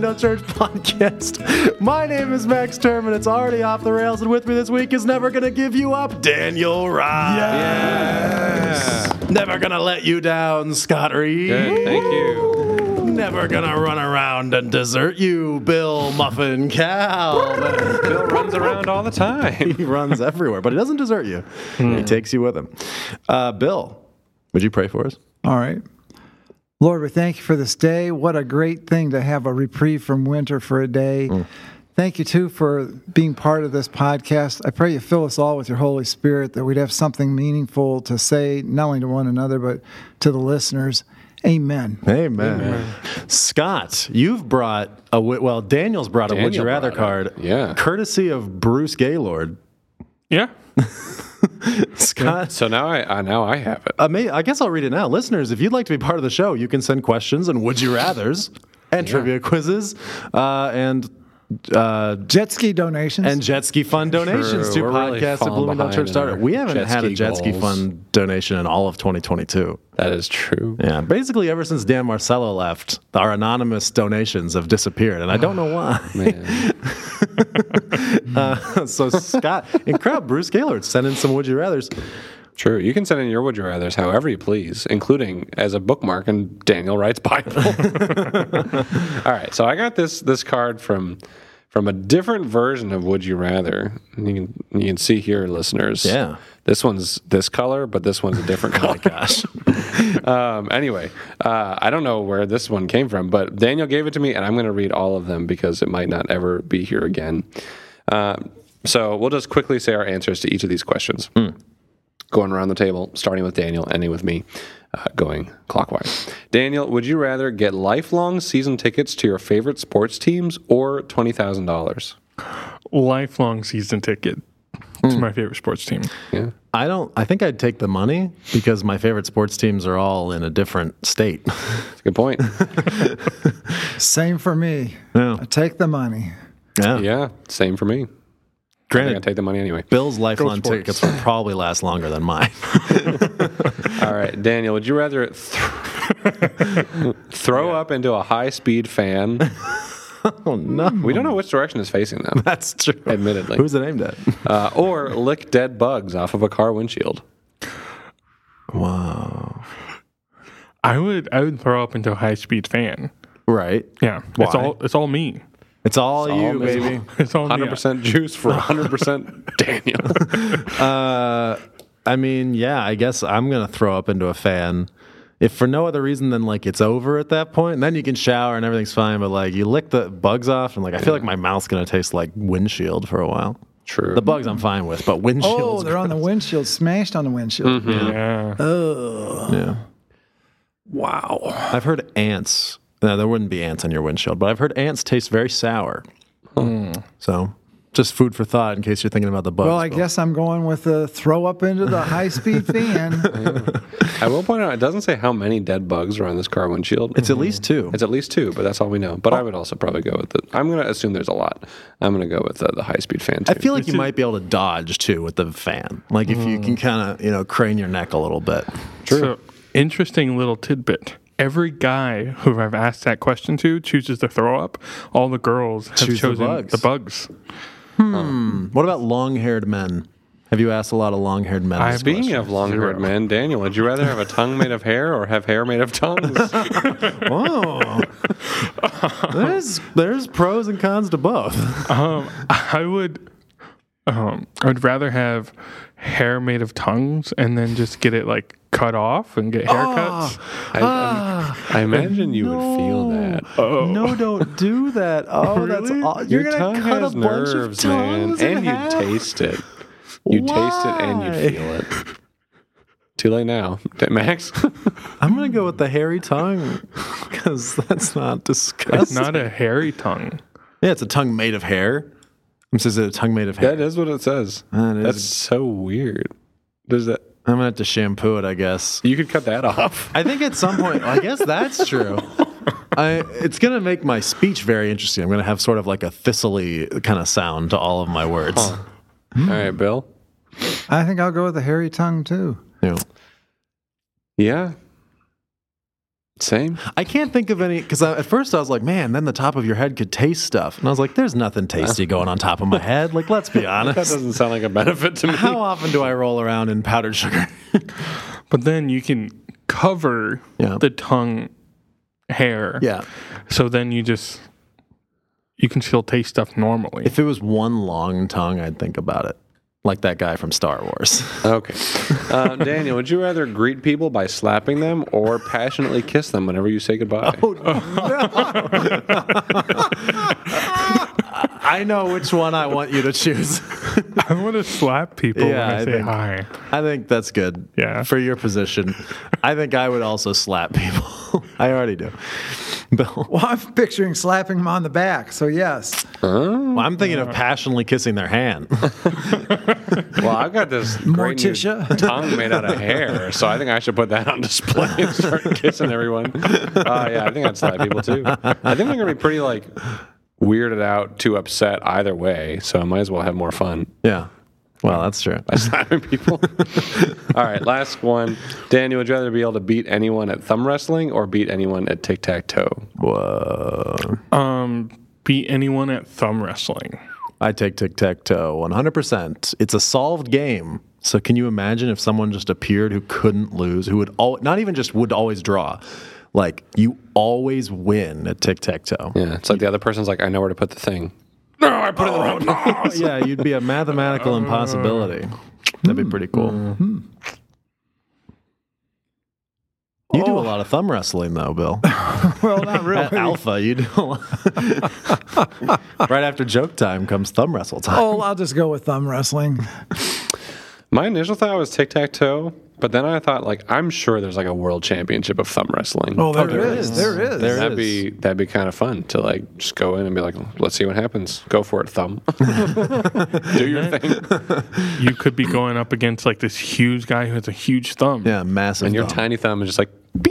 Bloomingdale Church podcast. My name is Max Terman. It's already off the rails, and with me this week is never gonna give you up, Daniel Rye. Yes. Never gonna let you down, Scott Reed. Good, thank you. Never gonna run around and desert you, Bill Muffin Cow. Bill runs around all the time. he runs everywhere, but he doesn't desert you. He takes you with him. Uh, Bill, would you pray for us? All right. Lord, we thank you for this day. What a great thing to have a reprieve from winter for a day. Mm. Thank you, too, for being part of this podcast. I pray you fill us all with your Holy Spirit, that we'd have something meaningful to say, not only to one another, but to the listeners. Amen. Amen. Scott, you've brought a well. Daniel's brought a Would You Rather brought it. card, Yeah. courtesy of Bruce Gaylord. Yeah. Scott, So now I, I now I have it. I, may, I guess I'll read it now. Listeners, if you'd like to be part of the show, you can send questions and Would You Rather's and trivia quizzes uh, and uh, Jet ski donations. and jet ski fund donations to We're really podcast at falling Bloomingdale Church in Starter. We haven't had a ski jet ski goals. fund donation in all of 2022. That is true. Yeah, basically ever since Dan Marcello left, our anonymous donations have disappeared, and I don't know why. Uh, so Scott, and incredible, Bruce Gaylord sent in some would you rather's. True. You can send in your would you rather's however you please, including as a bookmark in Daniel Wright's Bible. All right. So I got this this card from from a different version of Would You Rather. You can you can see here, listeners. Yeah. This one's this color, but this one's a different color. Gosh, Um, anyway, uh, I don't know where this one came from, but Daniel gave it to me, and I'm going to read all of them because it might not ever be here again. Uh, so we'll just quickly say our answers to each of these questions. Going around the table, starting with Daniel, ending with me, uh, going clockwise. Daniel, would you rather get lifelong season tickets to your favorite sports teams or $20,000? Lifelong season ticket to my favorite sports team. Yeah. I don't. I think I'd take the money because my favorite sports teams are all in a different state. That's a good point. Same for me. Yeah. I take the money. yeah. yeah, same for me. I think Granted, I'd take the money anyway. Bill's lifelong sports. tickets will probably last longer than mine. All right, Daniel, would you rather th- throw up into a high speed fan? oh no, We don't know which direction is facing them, that's true. admittedly. Who's it aimed at? Uh, or lick dead bugs off of a car windshield. wow. I would I would throw up into a high speed fan. Right. Yeah. Why? It's all it's all me. It's all all you, me. baby. It's all 100% juice for 100% Daniel. Uh, I mean, yeah, I guess I'm gonna throw up into a fan. If for no other reason than like it's over at that point, and then you can shower and everything's fine. But like you lick the bugs off, and like I feel like my mouth's gonna taste like windshield for a while. True. The bugs I'm fine with, but windshield. Oh, they're on the windshield, smashed on the windshield. Yeah. Oh. Yeah. Wow. I've heard ants. No, there wouldn't be ants on your windshield, but I've heard ants taste very sour. Hmm. So, just food for thought in case you're thinking about the bugs. Well, I Bill. guess I'm going with the throw up into the high speed fan. I will point out, it doesn't say how many dead bugs are on this car windshield. it's at mm-hmm. least two. It's at least two, but that's all we know. But I oh. would also probably go with the. I'm going to assume there's a lot. I'm going to go with the, the high speed fan. Too. I feel like you might be able to dodge too with the fan. Like if you can mm. kind of, you know, crane your neck a little bit. So interesting little tidbit. Every guy who I've asked that question to chooses to throw up. All the girls have Choose the chosen bugs. the bugs. What about long-haired men? Have you asked a lot of long-haired men? I this Speaking question? of long haired Zero. men, Daniel, would you rather have a tongue made of hair or have hair made of tongues? Whoa. there's there's pros and cons to both. Um, I would, um, I would rather have hair made of tongues and then just get it like cut off and get haircuts. I, I'm- I imagine you would feel that. Oh, No, don't do that. Oh, that's Really? aw- you're Your gonna tongue cut has a bunch nerves, of man, tongues in and you half? taste it. You taste it and you feel it. Too late now, Max. I'm gonna go with the hairy tongue because that's not disgusting. it's not a hairy tongue. Yeah, it's a tongue made of hair. I'm says it a tongue made of hair. that is what it says. Ah, that is- That's so weird. Does that? I'm gonna have to shampoo it, I guess. You could cut that off. I think at some point, I guess that's true. I, it's gonna make my speech very interesting. I'm gonna have sort of like a thistly kind of sound to all of my words. All right, Bill. I think I'll go with the hairy tongue too. You know, Yeah. Same. I can't think of any because at first I was like, man, then the top of your head could taste stuff, and I was like, there's nothing tasty going on top of my head. Like, let's be honest. That doesn't sound like a benefit to me. How often do I roll around in powdered sugar? But then you can cover Yeah. the tongue hair. yeah. So then you just you can still taste stuff normally. If it was one long tongue, I'd think about it, like that guy from Star Wars. Okay. Uh, Daniel, would you rather greet people by slapping them or passionately kiss them whenever you say goodbye? I know which one I want you to choose. I want to slap people Yeah, when I, I say think- hi. I think that's good. Yeah. For your position, I think I would also slap people. I already do. Bill, Well, I'm picturing slapping them on the back. So yes, well, I'm thinking of passionately kissing their hand. Well, I've got this great new Morticia. tongue made out of hair, so I think I should put that on display and start kissing everyone. Uh, yeah, I think I'd slap people too. I think I'm gonna be pretty like weirded out to upset either way, so I might as well have more fun yeah. Well, that's true. by slapping people. All right, last one. Daniel, would rather be able to beat anyone at thumb wrestling or beat anyone at tic tac toe? Whoa. Um, beat anyone at thumb wrestling. I take tic tac toe 100%. It's a solved game. So can you imagine if someone just appeared who couldn't lose, who would all, not even just would always draw, like you always win at tic tac toe? Yeah, it's like the other person's like, I know where to put the thing. No, I put it in the wrong oh, place. yeah, you'd be a mathematical impossibility. That'd be pretty cool. Mm-hmm. You do a oh. lot of thumb wrestling, though, Bill. well, not really. At Alpha, you do a lot. right after joke time comes thumb wrestle time. Oh, I'll just go with thumb wrestling. My initial thought was tic tac toe, but then I thought like I'm sure there's like a world championship of thumb wrestling. Oh, there oh, there is. is. There is. There that'd is. be that'd be kind of fun to like just go in and be like, let's see what happens. Go for it, thumb. Do your thing. You could be going up against like this huge guy who has a huge thumb. Yeah, massive. And your thumb. tiny thumb is just like bink.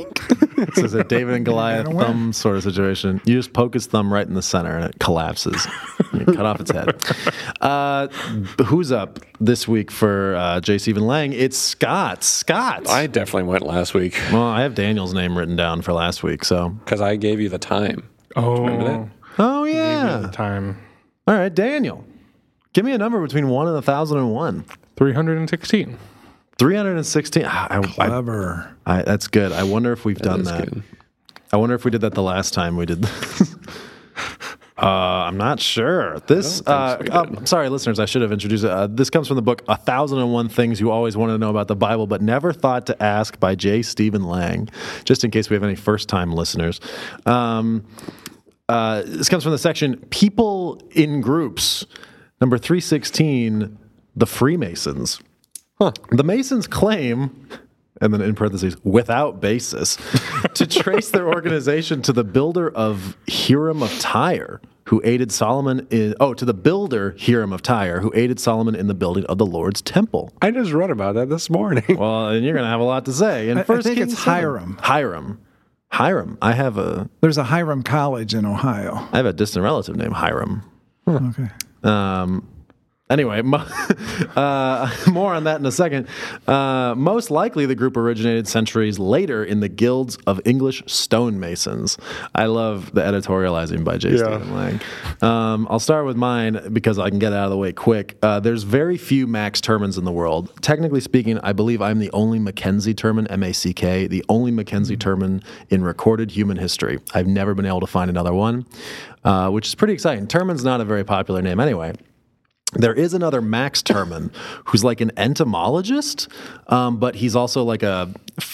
This is a David and Goliath Gonna win. thumb sort of situation. You just poke his thumb right in the center and it collapses. You cut off its head. Uh, who's up this week for uh, J. Stephen Lang? It's Scott. Scott. I definitely went last week well, I have Daniel's name written down for last week, so. because I gave you the time. Oh, that? Oh, the yeah. time All right, Daniel. Give me a number between 1 and a 1,001. three hundred and sixteen. 316. I, I, Clever. I, that's good. I wonder if we've done that. good. I wonder if we did that the last time we did this. uh, I'm not sure. This, uh, we oh, sorry, listeners, I should have introduced it. Uh, this comes from the book A Thousand and One Things You Always Wanted to Know About the Bible, but Never Thought to Ask by J. Stephen Lang, just in case we have any first time listeners. Um, uh, this comes from the section People in Groups, number 316, The Freemasons. The Masons claim, and then in parentheses, without basis, to trace their organization to the builder of Hiram of Tyre, who aided Solomon in, oh, to the builder Hiram of Tyre, who aided Solomon in the building of the Lord's temple. I just read about that this morning. Well, and you're going to have a lot to say. I First think Kings it's 7. Hiram. Hiram. Hiram. I have a There's a Hiram College in Ohio. I have a distant relative named Hiram. Okay. Um, anyway, mo- uh, more on that in a second. Uh, most likely, the group originated centuries later in the guilds of English stonemasons. I love the editorializing by J. Stephen Lang. Um, I'll start with mine because I can get it out of the way quick. Uh, there's very few Max Termans in the world. Technically speaking, I believe I'm the only Mackenzie Terman, M A C K, the only Mackenzie Terman in recorded human history. I've never been able to find another one, uh, which is pretty exciting. Terman's not a very popular name anyway. There is another Max Terman who's like an entomologist, um, but he's also like a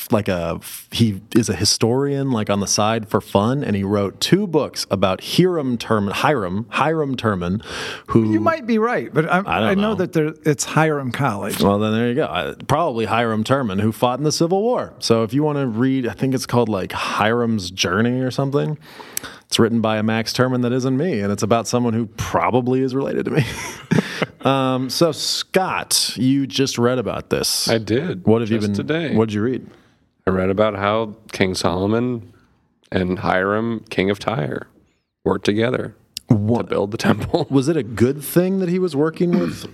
like a he is a historian like on the side for fun, and he wrote two books about Hiram Terman, Hiram Hiram Terman, who You might be right, but I, I I, know, know. that there, it's Hiram College. Well, then there you go. Uh, Probably Hiram Terman, who fought in the Civil War. So if you want to read, I think it's called like Hiram's Journey or something. It's written by a Max Terman that isn't me, and it's about someone who probably is related to me. um, so Scott, you just read about this. I did. What have you been today? What did you read? I read about how King Solomon and Hiram, king of Tyre, worked together to build the temple. Was it a good thing that he was working with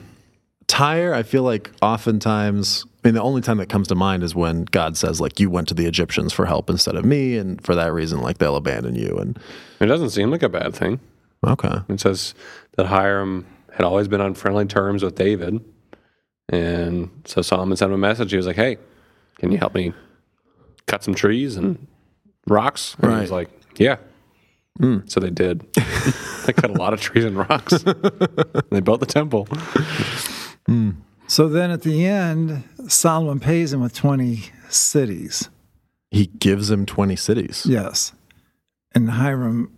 Tyre, I feel like oftentimes, I mean, the only time that comes to mind is when God says, like, you went to the Egyptians for help instead of me, and for that reason, like, they'll abandon you. And It doesn't seem like a bad thing. okay, It says that Hiram had always been on friendly terms with David. And so Solomon sent him a message. He was like, Hey, can you help me cut some trees and rocks? And he was like, Yeah. Hmm. So they did. they cut a lot of trees and rocks. and they built the temple. Hmm. So then at the end, Solomon pays him with 20 cities. he gives him 20 cities. Yes. And Hiram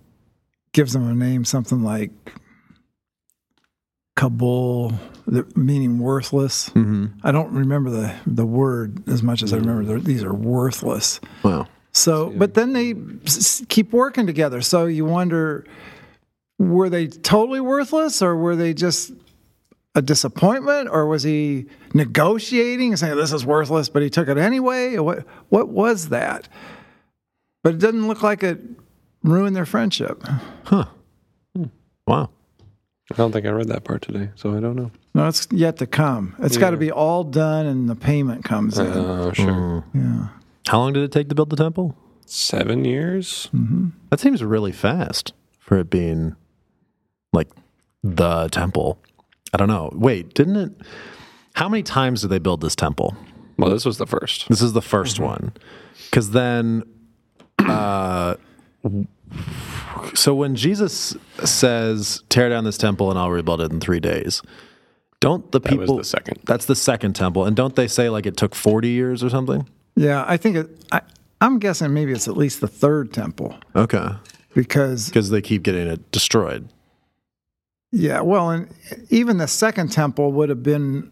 gives him a name, something like Cabul, the- meaning worthless. Mm-hmm. I don't remember the, the word as much as I mm. remember these are worthless. Wow. So, but then they s- s- keep working together. So you wonder, were they totally worthless, or were they just a disappointment, or was he negotiating and saying this is worthless, but he took it anyway? What what was that? But it doesn't look like it ruined their friendship. Huh. Hmm. Wow. I don't think I read that part today, so I don't know. No, it's yet to come. It's got to be all done, and the payment comes in. Oh, sure. Hmm. yeah. How long did it take to build the temple? Seven years? Mm-hmm. That seems really fast for it being like the temple. I don't know. Wait, didn't it? How many times did they build this temple? Well, this was the first. This is the 1st mm-hmm. one. Because then, uh, so when Jesus says, tear down this temple and I'll rebuild it in three days, don't the people? That people. was the second. That's the second temple. And don't they say like it took 40 years or something? Yeah, I think it, I, I'm guessing maybe it's at least the third temple Okay. because Because they keep getting it destroyed. Yeah, well, and even the second temple would have been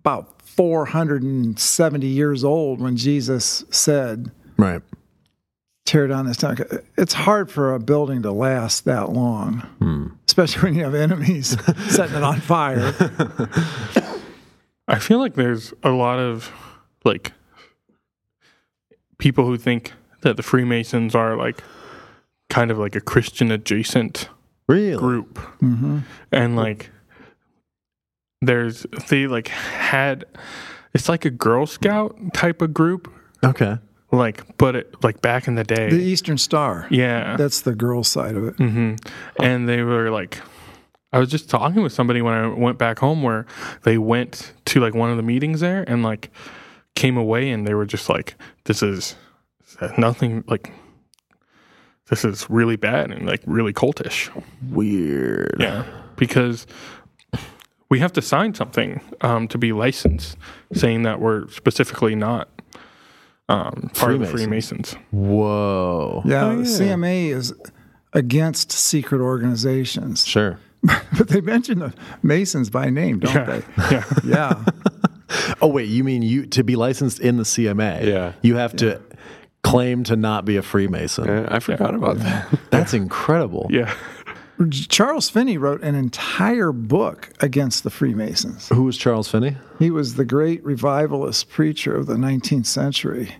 about 470 years old when Jesus said, Right. Tear down this temple. It's hard for a building to last that long, hmm. especially when you have enemies setting it on fire. I feel like there's a lot of like people who think that the Freemasons are like kind of like a Christian adjacent Really? group. Mm-hmm. And like there's they like had it's like a Girl Scout type of group. Okay. Like but it like back in the day. The Eastern Star. yeah. That's the girl side of it. hmm And they were like, I was just talking with somebody when I went back home where they went to like one of the meetings there and like came away and they were just like, this is nothing like, this is really bad and like really cultish. Weird. Yeah. Because we have to sign something um, to be licensed saying that we're specifically not um, part of the Freemasons. Freemasons. Whoa. Yeah, the CMA is against secret organizations, Sure. but they mention the Masons by name, don't Yeah. they? yeah. Yeah. Oh wait, you mean you to be licensed in the CMA? Yeah. You have to claim to not be a Freemason. Uh, I forgot about that. That's incredible. Yeah. Charles Finney wrote an entire book against the Freemasons. Who was Charles Finney? He was the great revivalist preacher of the 19th century.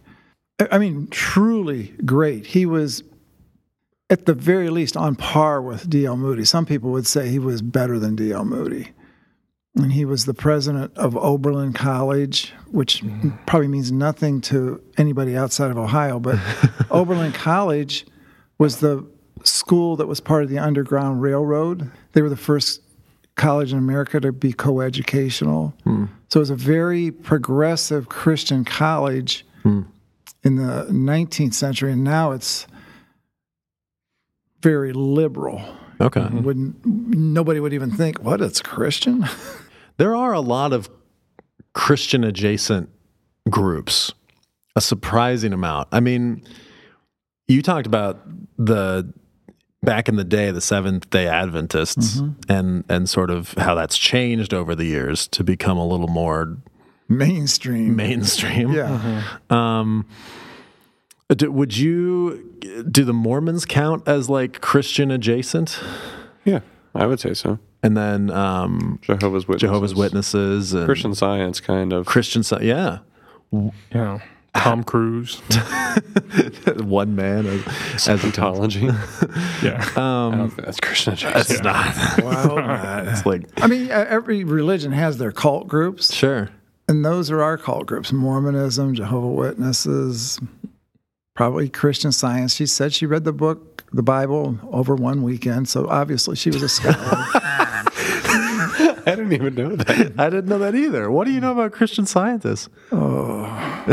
I- mean, truly great. He was, at the very least, on par with D.L. Moody. Some people would say he was better than D.L. Moody. And he was the president of Oberlin College, which probably means nothing to anybody outside of Ohio, but Oberlin College was the school that was part of the Underground Railroad. They were the first college in America to be coeducational. Hmm. So it was a very progressive Christian college hmm. in the 19th century, and now it's very liberal. Okay. Wouldn't nobody would even think what it's Christian? There are a lot of Christian adjacent groups, a surprising amount. I mean, you talked about the back in the day, the Seventh Day Adventists, and and sort of how that's changed over the years to become a little more Mainstream. mainstream. Yeah. Um, do, would you do the Mormons count as like Christian adjacent? yeah, I would say so. And then um, Jehovah's Witnesses. Jehovah's Witnesses and Christian Science, kind of. Christian, Science. yeah. Yeah. Tom Cruise. One man as, as a Ontology. Yeah. I don't think that's Christian adjacent. It's not. Well, It's like I mean, uh, every religion has their cult groups, sure. and those are our cult groups: Mormonism, Jehovah Witnesses, probably Christian Science. She said she read the book, the Bible, over one weekend, so obviously she was a scholar. I didn't even know that. I didn't know that either. What do you know about Christian scientists? Oh.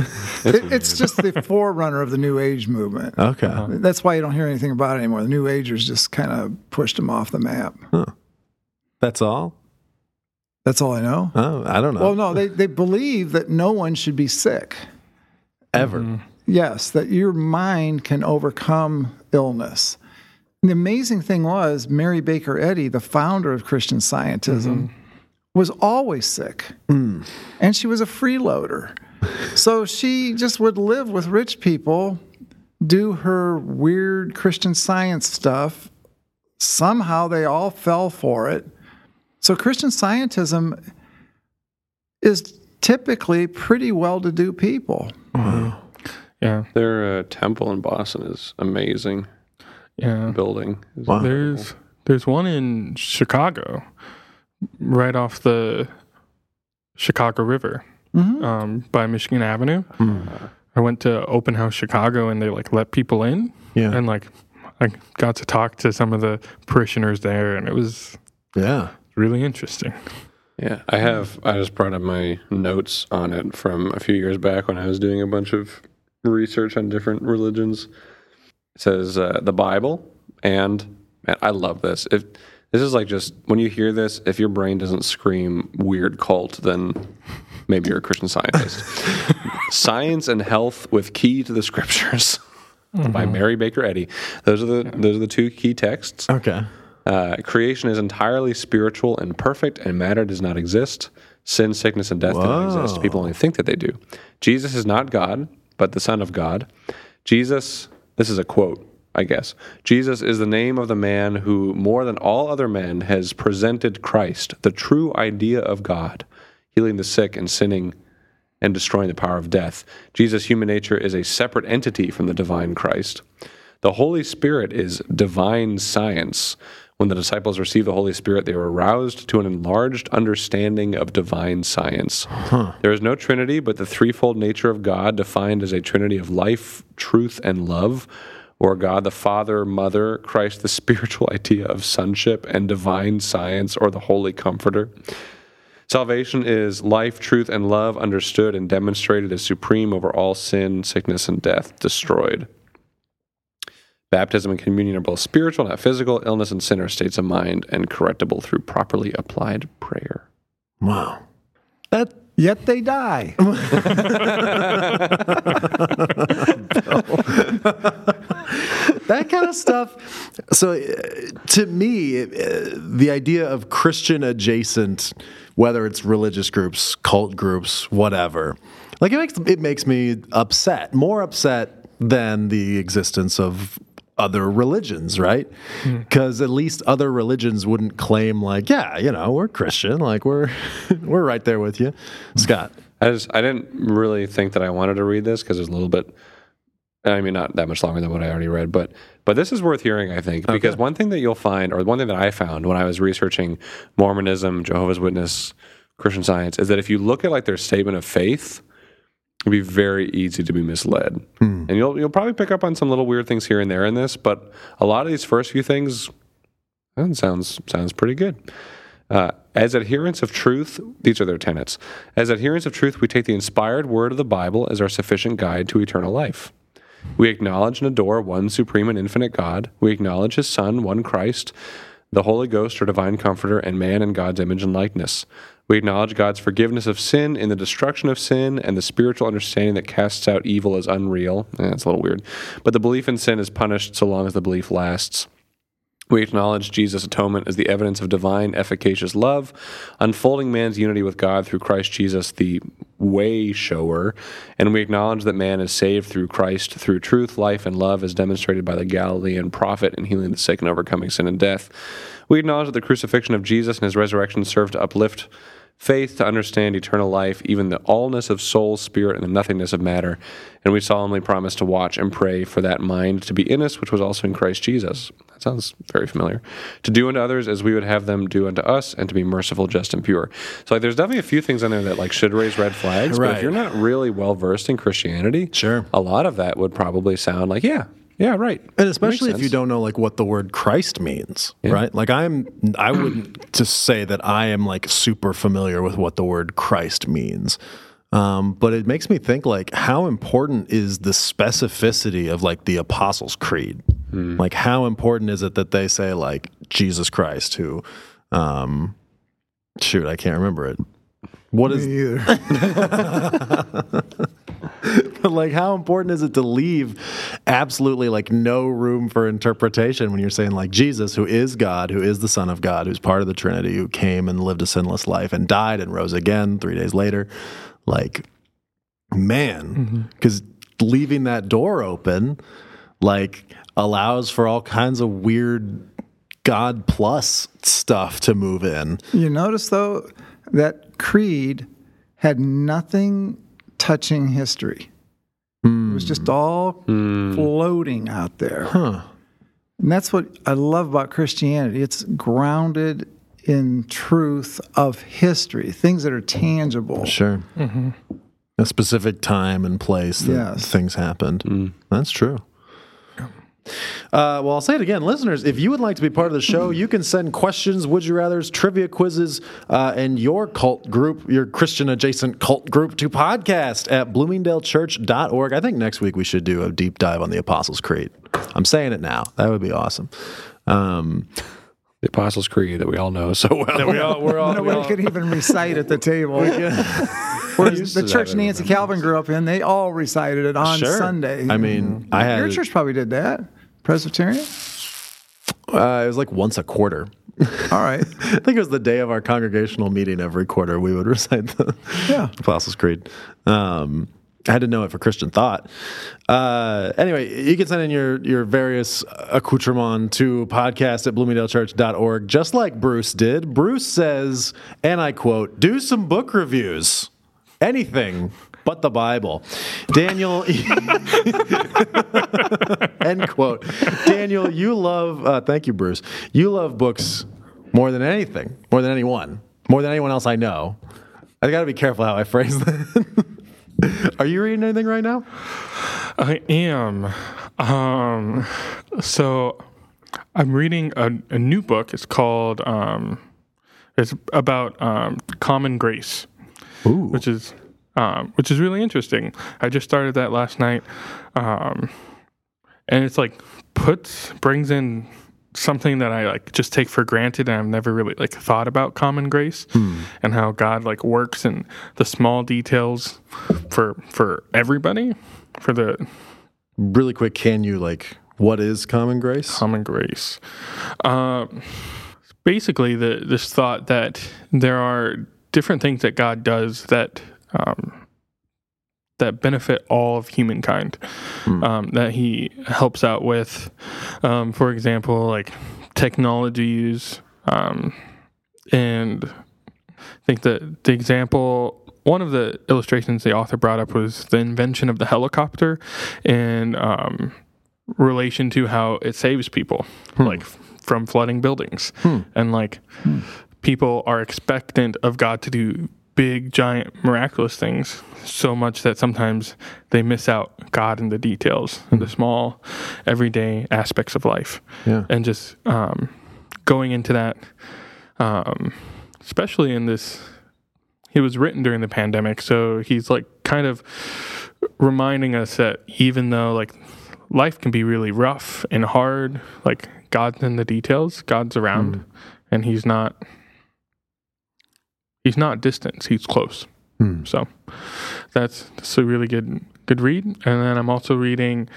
It- it's just the forerunner of the New Age movement. Okay. Uh-huh. That's why you don't hear anything about it anymore. The New Agers just kind of pushed them off the map. Huh. That's all? That's all I know. Oh, I don't know. Well, no, they, they believe that no one should be sick. Ever. Mm-hmm. Yes, that your mind can overcome illness. And the amazing thing was, Mary Baker Eddy, the founder of Christian Scientism, mm-hmm. Was always sick. And she was a freeloader. so she just would live with rich people, do her weird Christian science stuff. Somehow they all fell for it. So Christian Scientism is typically pretty well to do people. Yeah. Their uh, temple in Boston is amazing. Yeah. Building. is Wow. There's there's one in Chicago, right off the Chicago River, um, by Michigan Avenue. I went to Open House Chicago, and they like let people in, Yeah. and like I got to talk to some of the parishioners there, and it was yeah. really interesting. Yeah, I have. I just brought up my notes on it from a few years back when I was doing a bunch of research on different religions. It says uh, the Bible, and man, I love this. If this is like just when you hear this, if your brain doesn't scream weird cult, then maybe you're a Christian scientist. Science and Health with Key to the Scriptures by Mary Baker Eddy. Those are the those are the two key texts. Okay. Uh, creation is entirely spiritual and perfect, and matter does not exist. Sin, sickness, and death do not exist. People only think that they do. Jesus is not God, but the Son of God. Jesus, this is a quote, I guess. Jesus is the name of the man who, more than all other men, has presented Christ, the true idea of God, healing the sick and sinning and destroying the power of death. Jesus' human nature is a separate entity from the divine Christ. The Holy Spirit is divine science. When the disciples received the Holy Spirit, they were aroused to an enlarged understanding of divine science. There is no Trinity, but the threefold nature of God, defined as a Trinity of life, truth, and love, or God the Father, Mother, Christ the spiritual idea of sonship, and divine science, or the Holy Comforter. Salvation is life, truth, and love understood and demonstrated as supreme over all sin, sickness, and death, destroyed. Baptism and communion are both spiritual, not physical. Illness and sin are states of mind and correctable through properly applied prayer. Wow. That Yet they die. that kind of stuff. So, uh, to me, uh, the idea of Christian adjacent, whether it's religious groups, cult groups, whatever, like it makes it makes me upset, more upset than the existence of other religions, right? Hmm. Because at least other religions wouldn't claim like, yeah, you know, we're Christian, like we're we're right there with you, Scott. I just I didn't really think that I wanted to read this because it's a little bit. I mean, not that much longer than what I already read, but but this is worth hearing, I think, because one thing that you'll find, or one thing that I found when I was researching Mormonism, Jehovah's Witness, Christian Science, is that if you look at like their statement of faith, it'd be very easy to be misled, and you'll you'll probably pick up on some little weird things here and there in this, but a lot of these first few things, that sounds sounds pretty good. Uh, as adherents of truth, these are their tenets. As adherents of truth, we take the inspired word of the Bible as our sufficient guide to eternal life. We acknowledge and adore one supreme and infinite God. We acknowledge his Son, one Christ, the Holy Ghost, our divine comforter, and man in God's image and likeness. We acknowledge God's forgiveness of sin in the destruction of sin and the spiritual understanding that casts out evil as unreal. That's a little weird. But the belief in sin is punished so long as the belief lasts. We acknowledge Jesus' atonement as the evidence of divine, efficacious love, unfolding man's unity with God through Christ Jesus, the way shower. And we acknowledge that man is saved through Christ, through truth, life, and love, as demonstrated by the Galilean prophet in healing the sick and overcoming sin and death. We acknowledge that the crucifixion of Jesus and his resurrection serve to uplift faith to understand eternal life, even the allness of soul, spirit, and the nothingness of matter. And we solemnly promise to watch and pray for that mind to be in us, which was also in Christ Jesus. That sounds very familiar. To do unto others as we would have them do unto us, and to be merciful, just, and pure. So, like, there's definitely a few things in there that like should raise red flags. But if you're not really well versed in Christianity, Sure. a lot of that would probably sound like, yeah, yeah, right. And especially if you don't know like what the word Christ means, right? Like I'm I wouldn't just say that I am like super familiar with what the word Christ means. Um, but it makes me think like how important is the specificity of like the Apostles' Creed? Like how important is it that they say like Jesus Christ who um shoot, I can't remember it. What is Either. like how important is it to leave absolutely like no room for interpretation when you're saying like Jesus who is God who is the son of God who's part of the trinity who came and lived a sinless life and died and rose again 3 days later like man mm-hmm. cuz leaving that door open like allows for all kinds of weird God plus stuff to move in. You notice though that creed had nothing touching history. It was just hmm. all hmm. floating out there. Huh. And that's what I love about Christianity. It's grounded in truth of history, things that are tangible. Sure. Mm-hmm. A specific time and place that Yes. things happened. Mm. That's true. Uh, well, I'll say it again, listeners. If you would like to be part of the show, you can send questions, would you rather's, trivia quizzes, uh, and your cult group, your Christian adjacent cult group, to podcast at bloomingdalechurch.org. I think next week we should do a deep dive on the Apostles' Creed. I'm saying it now. That would be awesome. Um, The Apostles' Creed that we all know so well. we all, we're all, we Nobody all could even recite at the table. The church Nancy Calvin grew up in, they all recited it on Sure. Sunday. I mean, I had Your church probably did that. Presbyterian? uh, it was like once a quarter. All right. I think it was the day of our congregational meeting every quarter. We would recite the Yeah. Apostles' Creed. Um, I had to know it for Christian thought. Uh, anyway, you can send in your, your various accoutrements to podcast at bloomingdalechurch.org, just like Bruce did. Bruce says, and I quote, do some book reviews. Anything but the Bible. Daniel, end quote. Daniel, you love, uh, thank you, Bruce. You love books more than anything, more than anyone, more than anyone else I know. I got to be careful how I phrase that. Are you reading anything right now? I am. Um, so I'm reading a, a new book. It's called. Um, it's about um, common grace, which is um, which is really interesting. I just started that last night, um, and it's like puts brings in something that I like just take for granted and I've never really like thought about common grace and how God like works in the small details for for everybody for the Really quick, can you like what is common grace? common grace. Um, basically, the this thought that there are different things that God does that um, that benefit all of humankind. Um, that He helps out with, um, for example, like technologies, um, and I think that the example. One of the illustrations the author brought up was the invention of the helicopter, and um, relation to how it saves people, like from flooding buildings. And like people are expectant of God to do big, giant, miraculous things so much that sometimes they miss out God in the details, in the small, everyday aspects of life. Yeah. And just um, going into that, um, especially in this, it was written during the pandemic. So he's like kind of reminding us that even though like life can be really rough and hard, like God's in the details, God's around, and He's not. He's not distant. He's close. So that's, that's a really good good read. And then I'm also reading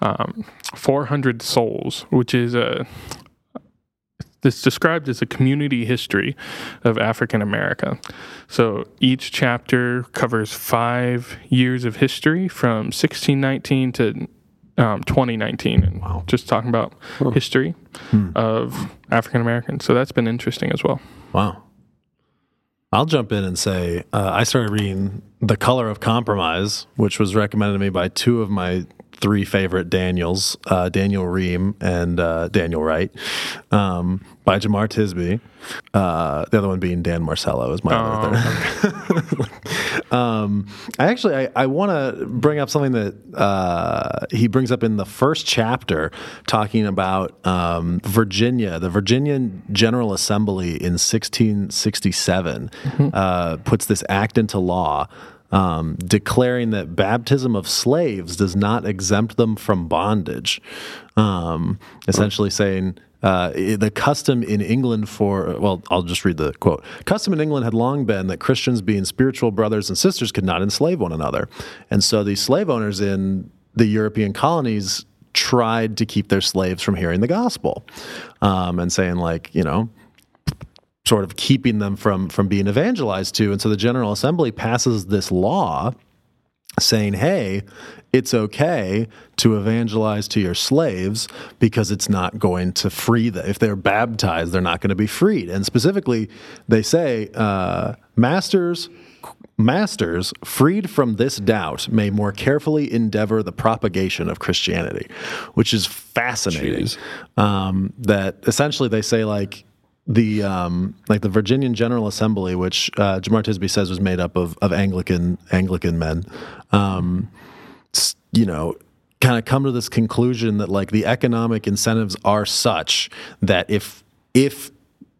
um, 400 Souls, which is a it's described as a community history of African America. So each chapter covers five years of history from 1619 to um, 2019, and just talking about history of African Americans. So that's been interesting as well. Wow. I'll jump in and say uh, I started reading The Color of Compromise, which was recommended to me by two of my three favorite Daniels, uh, Daniel Ream and uh, Daniel Wright, um, by Jamar Tisby. Uh, the other one being Dan Marcello is my other third. um, I actually I, I want to bring up something that uh, he brings up in the first chapter, talking about um, Virginia. The Virginian General Assembly in 1667 uh, puts this act into law um, declaring that baptism of slaves does not exempt them from bondage. Um, essentially saying. Uh, the custom in England for, well, I'll just read the quote. Custom in England had long been that Christians, being spiritual brothers and sisters, could not enslave one another. And so the slave owners in the European colonies tried to keep their slaves from hearing the gospel um, and saying, like, you know, sort of keeping them from from being evangelized to. And so the General Assembly passes this law saying, "Hey, it's okay to evangelize to your slaves because it's not going to free them. If they're baptized, they're not going to be freed." And specifically, they say, uh, "Masters." Masters, freed from this doubt, may more carefully endeavor the propagation of Christianity, which is fascinating. Um, that essentially they say like the um, like the Virginian General Assembly, which uh, Jamar Tisby says was made up of, of Anglican Anglican men, um, you know, kind of come to this conclusion that like the economic incentives are such that if if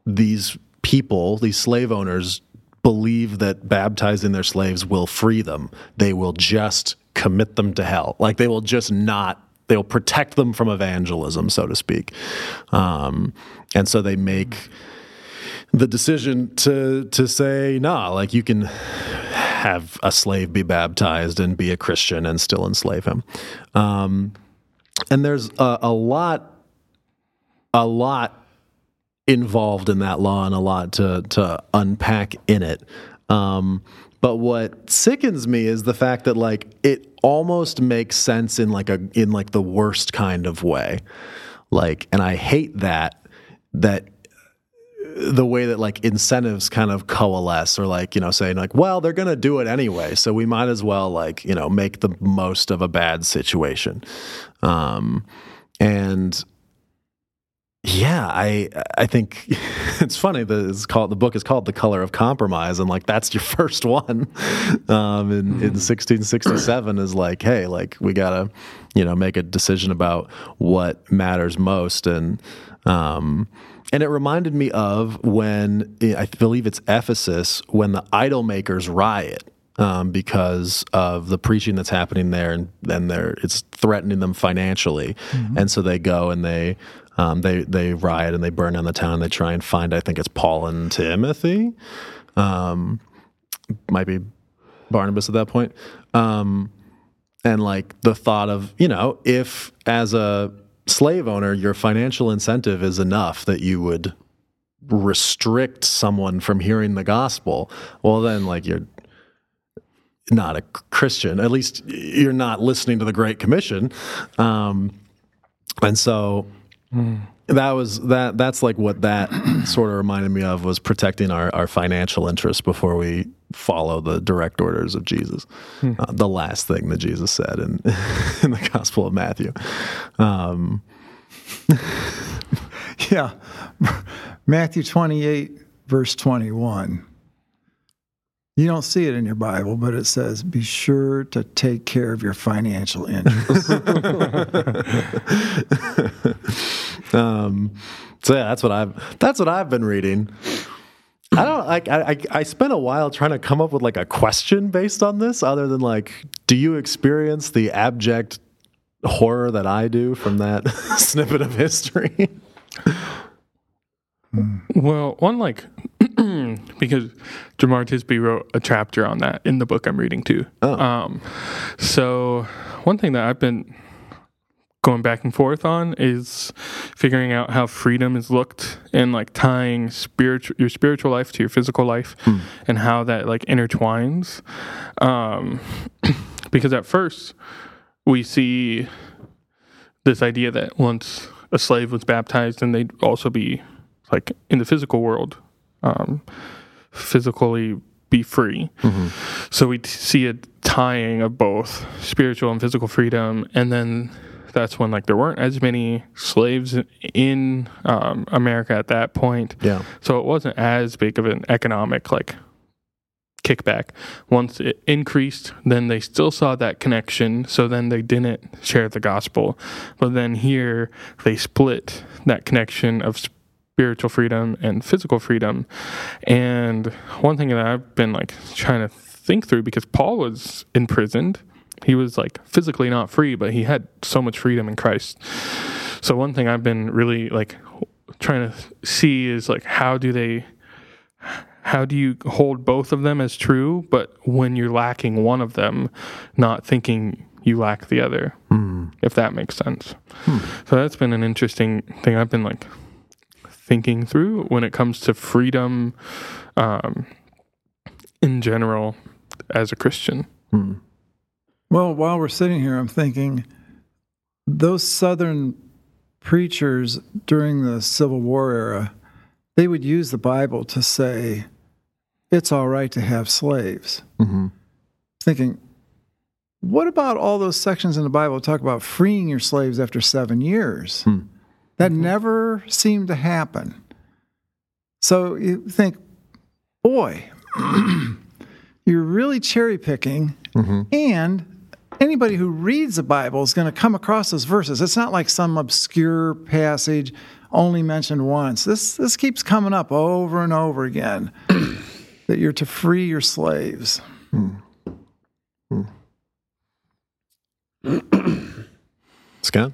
these people, these slave owners, believe that baptizing their slaves will free them, they will just commit them to hell. Like they will just not. They'll protect them from evangelism, so to speak. Um, and so they make the decision to to say, nah, like you can have a slave be baptized and be a Christian and still enslave him. Um, and there's a, a lot, a lot involved in that law and a lot to to unpack in it. Um, but what sickens me is the fact that like it almost makes sense in like a in like the worst kind of way. Like, and I hate that that the way that like incentives kind of coalesce or like you know saying like well they're going to do it anyway so we might as well like you know make the most of a bad situation um and yeah i i think it's funny that it's called the book is called the color of compromise and like that's your first one. Um in, in 1667 is like hey like we gotta you know make a decision about what matters most. And um and it reminded me of when I believe it's Ephesus when the idol makers riot um, because of the preaching that's happening there, and then they're it's threatening them financially, and so they go and they um, they they riot and they burn down the town. And they try and find I think it's Paul and Timothy, um, might be Barnabas at that point. Um, and like the thought of you know if as a slave owner your financial incentive is enough that you would restrict someone from hearing the gospel well then like you're not a christian at least you're not listening to the great commission um, and so that was that that's like what that sort of reminded me of was protecting our, our financial interests before we follow the direct orders of jesus uh, the last thing that jesus said in, in the gospel of matthew um, Yeah. Matthew 28, verse 21. You don't see it in your Bible, but it says, be sure to take care of your financial interests. um, so yeah that's what i've that's what i've been reading I don't like. I, I spent a while trying to come up with like a question based on this, other than like, do you experience the abject horror that I do from that snippet of history? Well, one like because Jamar Tisby wrote a chapter on that in the book I'm reading too. Um, so one thing that I've been going back and forth on is figuring out how freedom is looked and like tying spiritual your spiritual life to your physical life and how that like intertwines. Um, because at first we see this idea that once a slave was baptized, then they'd also be like in the physical world, um, physically be free. So we see a tying of both spiritual and physical freedom, and then that's when like there weren't as many slaves in um, America at that point. Yeah. So it wasn't as big of an economic like kickback. Once it increased, then they still saw that connection. So then they didn't share the gospel. But then here they split that connection of spiritual freedom and physical freedom. And one thing that I've been like trying to think through because Paul was imprisoned. He was like physically not free, but he had so much freedom in Christ. So one thing I've been really like trying to see is like how do they how do you hold both of them as true but when you're lacking one of them not thinking you lack the other hmm. if that makes sense. Hmm. So that's been an interesting thing i've been like thinking through when it comes to freedom um, in general as a christian hmm. Well, while we're sitting here, I'm thinking those Southern preachers during the Civil War era, they would use the Bible to say, it's all right to have slaves. Mm-hmm. Thinking, what about all those sections in the Bible that talk about freeing your slaves after seven years? Hmm. That mm-hmm. never seemed to happen. So you think, boy, you're really cherry picking, mm-hmm. and anybody who reads the Bible is going to come across those verses. It's not like some obscure passage only mentioned once. This this keeps coming up over and over again that you're to free your slaves. Hmm. Scott?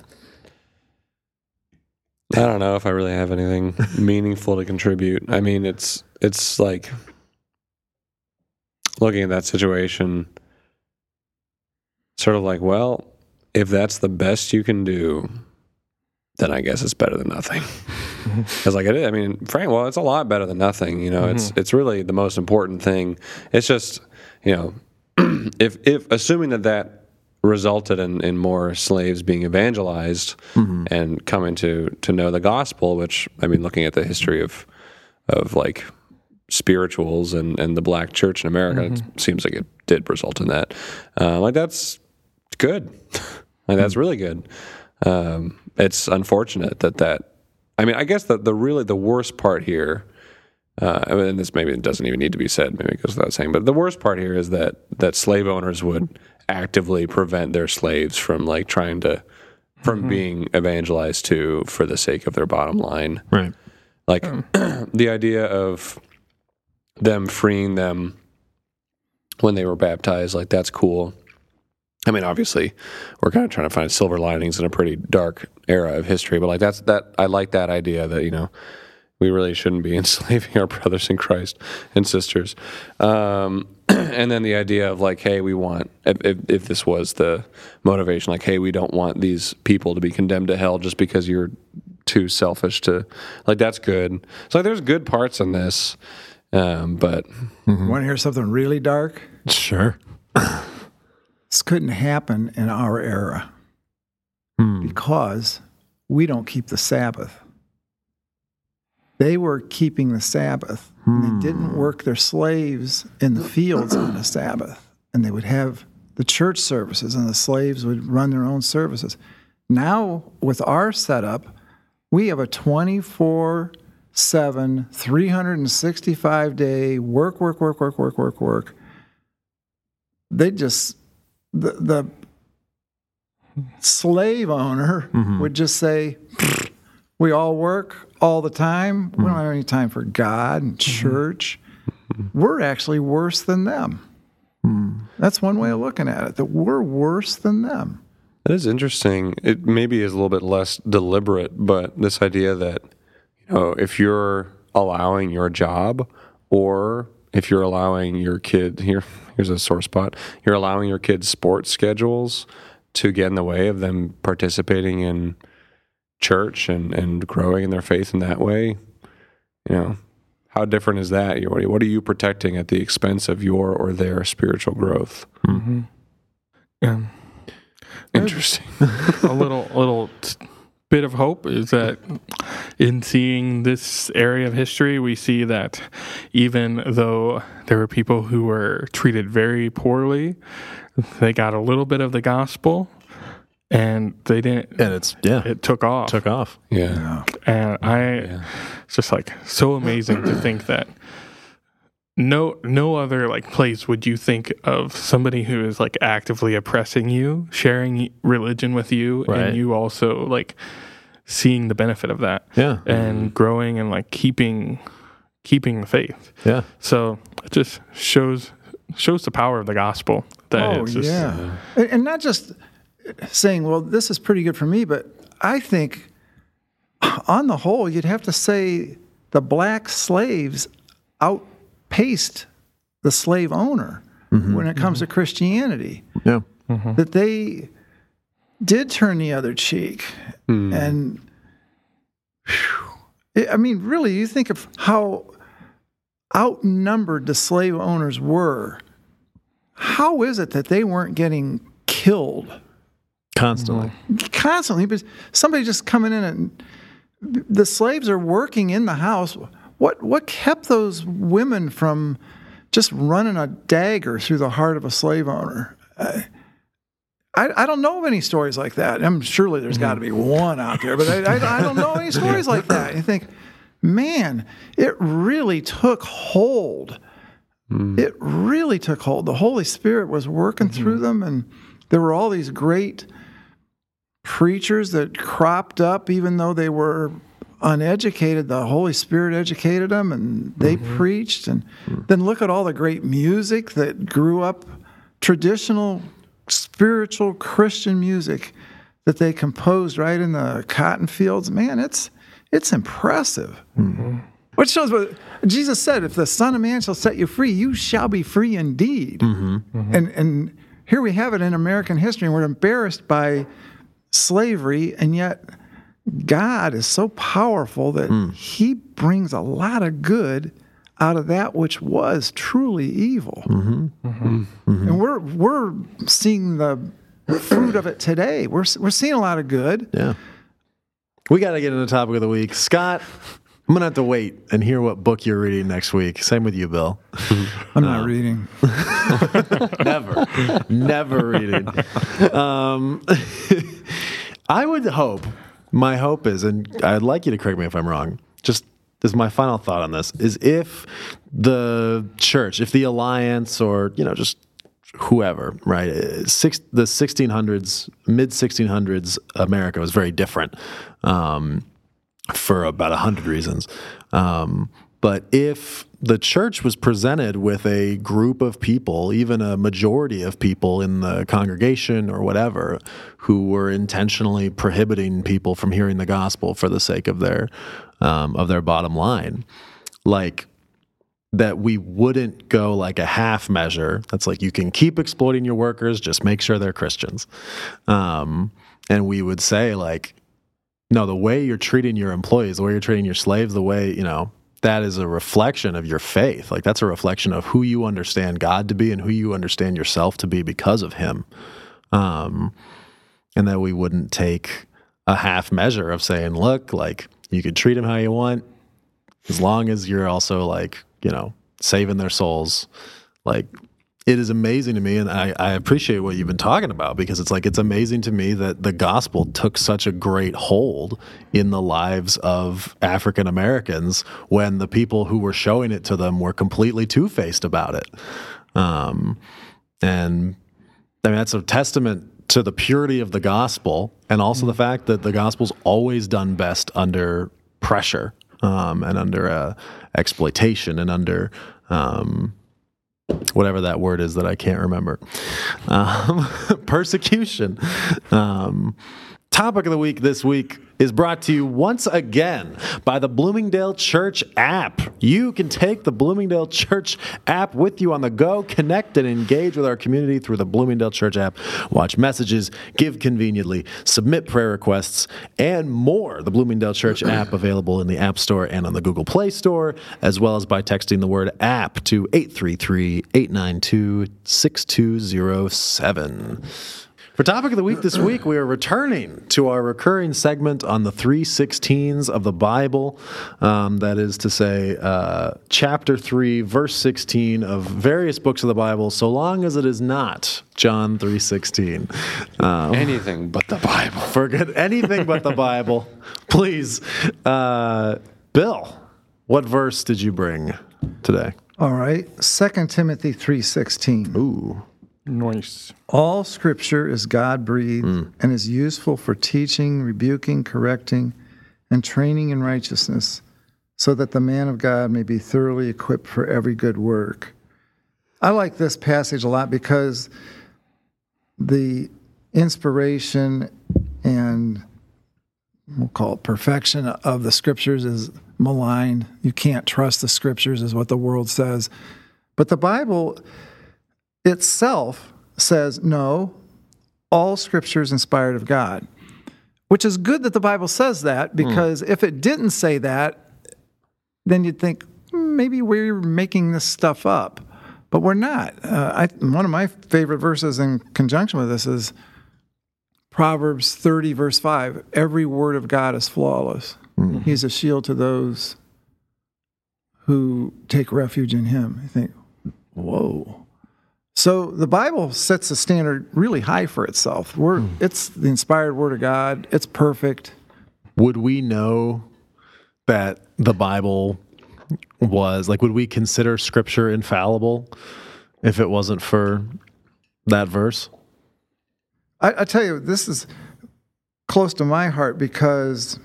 I don't know if I really have anything meaningful to contribute. I mean, it's it's like looking at that situation, sort of like, well, if that's the best you can do, then I guess it's better than nothing. Because like it is, I mean, Frank, well, it's a lot better than nothing. You know, it's mm-hmm. it's really the most important thing. It's just, you know, if if assuming that that resulted in, in more slaves being evangelized mm-hmm. and coming to to know the gospel, which I mean, looking at the history of of like spirituals and, and the black church in America, it mm-hmm. seems like it did result in that. Uh, like that's good. like that's really good. Um, it's unfortunate that that. I mean, I guess the the really the worst part here. Uh, I mean, this maybe doesn't even need to be said. Maybe it goes without saying. But the worst part here is that that slave owners would actively prevent their slaves from like trying to from being evangelized to for the sake of their bottom line. Right. Like the idea of them freeing them when they were baptized, like that's cool. I mean, obviously, we're kind of trying to find silver linings in a pretty dark era of history, but like that's that I like that idea that you know we really shouldn't be enslaving our brothers in Christ and sisters. Um, and then the idea of like, hey, we want if, if, if this was the motivation, like, hey, we don't want these people to be condemned to hell just because you're too selfish to like that's good. So like, there's good parts in this, um, but Want to hear something really dark? Sure. This couldn't happen in our era hmm. because we don't keep the Sabbath. They were keeping the Sabbath. And they hmm. didn't work their slaves in the fields on the Sabbath. And they would have the church services, and the slaves would run their own services. Now, with our setup, we have a 24 7, 365 day work, work, work, work, work, work, work. They just, the, the slave owner mm-hmm. would just say, we all work all the time. We don't mm-hmm. have any time for God and mm-hmm. church. We're actually worse than them. Hmm. That's one way of looking at it, that we're worse than them. That is interesting. It maybe is a little bit less deliberate, but this idea that you know, if you're allowing your job, or if you're allowing your kid here, here's a sore spot. You're allowing your kids' sports schedules to get in the way of them participating in church and and growing in their faith in that way. You know, how different is that? What are- you protecting at the expense of your or their spiritual growth? Mm-hmm. Yeah. Interesting. a little, a little t- bit of hope is that in seeing this area of history, we see that even though there were people who were treated very poorly, they got a little bit of the gospel and they didn't And it's yeah, it took off took off. Yeah. and i it's just like so amazing to think that no no other like place would you think of somebody who is like actively oppressing you sharing religion with you Right. and you also like seeing the benefit of that Yeah. and mm-hmm. growing and like keeping keeping the faith Yeah. so it just shows shows the power of the gospel that Oh, it's just yeah. And and not just saying, well, this is pretty good for me, but I think on the whole, you'd have to say the black slaves outpaced the slave owner mm-hmm. when it comes to mm-hmm. Christianity. Yeah. Mm-hmm. That they did turn the other cheek. Mm. And whew, I mean, really, you think of how outnumbered the slave owners were. How is it that they weren't getting killed Constantly. constantly? But somebody just coming in and the slaves are working in the house. What what kept those women from just running a dagger through the heart of a slave owner? I, I, I don't know of any stories like that. I'm surely there's mm-hmm. got to be one out there, but I, I, I don't know any stories like that. You think, man, it really took hold. Mm. It really took hold. The Holy Spirit was working mm-hmm. through them, and there were all these great preachers that cropped up, even though they were uneducated. The Holy Spirit educated them, and they mm-hmm. preached. And mm-hmm. then look at all the great music that grew up, traditional spiritual Christian music that they composed right in the cotton fields. Man, it's it's impressive. Mm-hmm. Which shows what Jesus said: "If the Son of Man shall set you free, you shall be free indeed." And and here we have it in American history. and We're embarrassed by slavery, and yet God is so powerful that hmm. He brings a lot of good out of that which was truly evil. Mm-hmm. Mm-hmm. Mm-hmm. And we're we're seeing the fruit of it today. We're we're seeing a lot of good. Yeah. We got to get into the topic of the week. Scott, I'm going to have to wait and hear what book you're reading next week. Same with you, Bill. I'm not uh, reading. never, never reading. Um, I would hope, my hope is, and I'd like you to correct me if I'm wrong, just is my final thought on this, is if the church, if the alliance or, you know, just whoever, right? Six, the 1600s, mid 1600s America was very different. Um, for about a hundred reasons. Um, but if the church was presented with a group of people, even a majority of people in the congregation or whatever, who were intentionally prohibiting people from hearing the gospel for the sake of their um, of their bottom line, like that we wouldn't go like a half measure. That's like you can keep exploiting your workers, just make sure they're Christians. Um, and we would say like, no, the way you're treating your employees, the way you're treating your slaves, the way, you know, that is a reflection of your faith. Like that's a reflection of who you understand God to be and who you understand yourself to be because of him. Um, and that we wouldn't take a half measure of saying, look, like you could treat them how you want, as long as you're also like, you know, saving their souls. Like it is amazing to me, and I, I appreciate what you've been talking about because it's like it's amazing to me that the gospel took such a great hold in the lives of African Americans when the people who were showing it to them were completely two faced about it. Um, and I mean that's a testament to the purity of the gospel, and also the fact that the gospel's always done best under pressure um, and under uh, exploitation and under um, whatever that word is that I can't remember. Um, persecution. Um, topic of the week this week is brought to you once again by the Bloomingdale Church app. You can take the Bloomingdale Church app with you on the go, connect and engage with our community through the Bloomingdale Church app, watch messages, give conveniently, submit prayer requests, and more. The Bloomingdale Church app available in the App Store and on the Google Play Store, as well as by texting the word app to 833 892 6207. For topic of the week this week, we are returning to our recurring segment on the 316s of the Bible. Um, that is to say, uh, chapter 3, verse 16 of various books of the Bible, so long as it is not John 3.16. Um, Anything but the Bible. forget anything but the Bible. Please. Uh, Bill, what verse did you bring today? All right. 2 Timothy 3:16. Ooh. Nice. All scripture is God-breathed hmm. and is useful for teaching, rebuking, correcting, and training in righteousness, so that the man of God may be thoroughly equipped for every good work. I like this passage a lot because the inspiration and we'll call it perfection of the scriptures is maligned. You can't trust the scriptures, is what the world says. But the Bible itself says, no, all scripture is inspired of God, which is good that the Bible says that because if it didn't say that, then you'd think "Hmm, maybe we're making this stuff up. But we're not. Uh, I, one of my favorite verses in conjunction with this is Proverbs 30, verse 5. Every word of God is flawless. He's a shield to those who take refuge in him. You think, whoa. So the Bible sets a standard really high for itself. We're, hmm. It's the inspired word of God, it's perfect. would we know that the Bible was like would we consider scripture infallible if it wasn't for that verse? I, I tell you, this is close to my heart because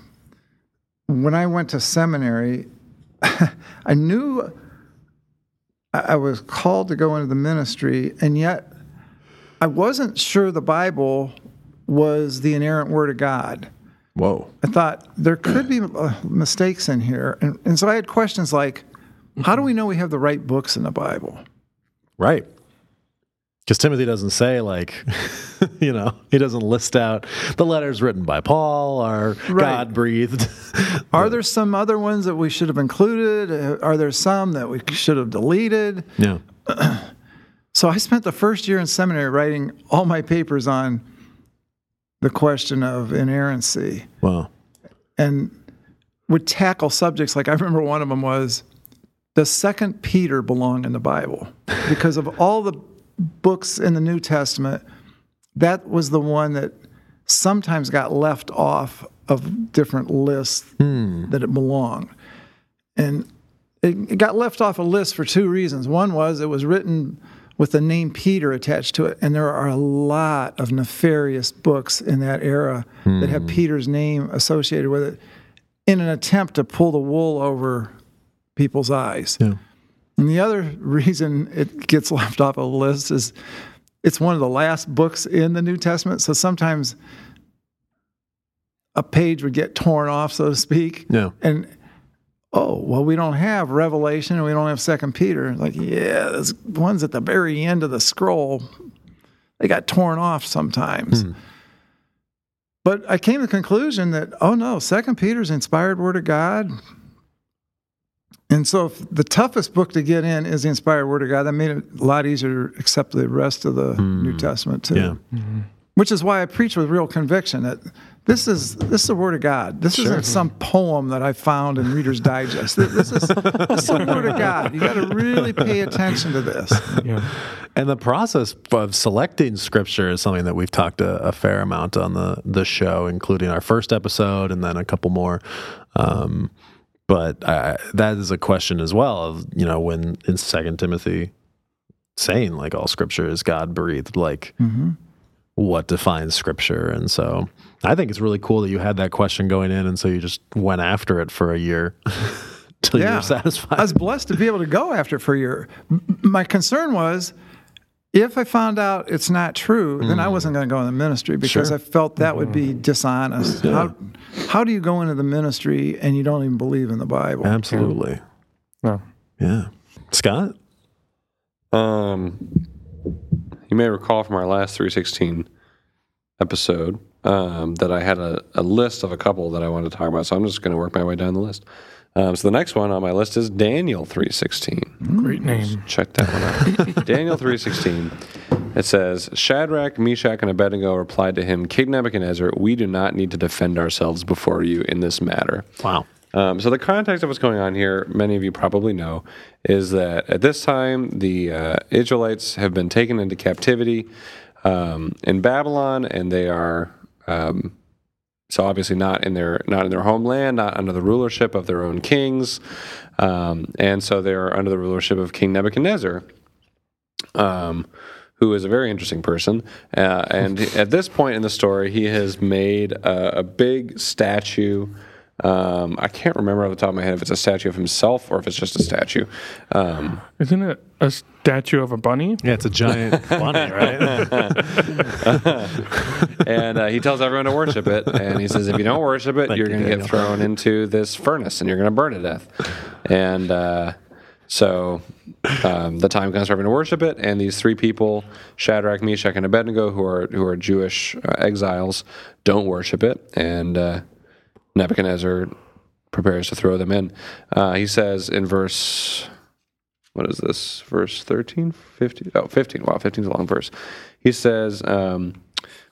when I went to seminary, I knew I was called to go into the ministry, and yet I wasn't sure the Bible was the inerrant word of God. Whoa. I thought there could be uh, mistakes in here. And, and so I had questions like, how do we know we have the right books in the Bible? Right. Because Timothy doesn't say like, you know, he doesn't list out the letters written by Paul are Right. God breathed. Are there some other ones that we should have included? Are there some that we should have deleted? yeah. So I spent the first year in seminary writing all my papers on the question of inerrancy Wow. and would tackle subjects like I remember one of them was does second Peter belong in the Bible? Because of all the books in the New Testament, that was the one that sometimes got left off of different lists hmm. that it belonged. And it, it got left off a list for two reasons. One was it was written with the name Peter attached to it, and there are a lot of nefarious books in that era that have hmm. Peter's name associated with it in an attempt to pull the wool over people's eyes. Yeah. And the other reason it gets left off a list is it's one of the last books in the New Testament. So sometimes a page would get torn off, so to speak. Yeah. And oh, well, we don't have Revelation and we don't have Second Peter. Like, yeah, there's ones at the very end of the scroll. They got torn off sometimes. Hmm. But I came to the conclusion that, oh no, Second Peter's inspired word of God. And so if the toughest book to get in is the inspired word of God. That made it a lot easier to accept the rest of the New Testament too. Yeah. Which is why I preach with real conviction that this is this is the word of God. This isn't some poem that I found in Reader's Digest. This this is, this is the word of God. You got to really pay attention to this. Yeah. And the process of selecting scripture is something that we've talked a, a fair amount on the the show, including our first episode and then a couple more. Um, but I, that is a question as well of you know when in Second Timothy saying like all scripture is God breathed, like mm-hmm. what defines scripture, and so I think it's really cool that you had that question going in, and so you just went after it for a year till you were satisfied. I was blessed to be able to go after it for a year. My concern was if I found out it's not true, then I mm. wasn't going to go in the ministry because I felt that would mm-hmm. be dishonest. How, how do you go into the ministry and you don't even believe in the Bible? Absolutely, No. yeah. Scott, Um, you may recall from our last 316 episode um, that I had a, a list of a couple that I wanted to talk about. So I'm just going to work my way down the list. Um, so the next one on my list is Daniel 316. Great name. Check that one out. Daniel 316. It says Shadrach, Meshach, and Abednego replied to him, King Nebuchadnezzar, we do not need to defend ourselves before you in this matter. Wow. Um, so the context of what's going on here, many of you probably know, is that at this time the uh, Israelites have been taken into captivity um, in Babylon, and they are um, so obviously not in their not in their homeland, not under the rulership of their own kings, um, and so they are under the rulership of King Nebuchadnezzar. Um, who is a very interesting person. Uh, and at this point in the story, he has made a, a big statue. Um, I can't remember off the top of my head if it's a statue of himself or if it's just a statue. Um, Isn't it a statue of a bunny? Yeah, it's a giant bunny, right? and uh, he tells everyone to worship it. And he says, if you don't worship it, Thank you're you, going to get thrown into this furnace and you're going to burn to death. And uh, so um, the time comes for everyone to worship it. And these three people, Shadrach, Meshach, and Abednego, who are who are Jewish uh, exiles, don't worship it. And uh, Nebuchadnezzar prepares to throw them in. Uh, he says in verse what is this? Verse 13 15 oh 15 wow 15 is a long verse. He says um,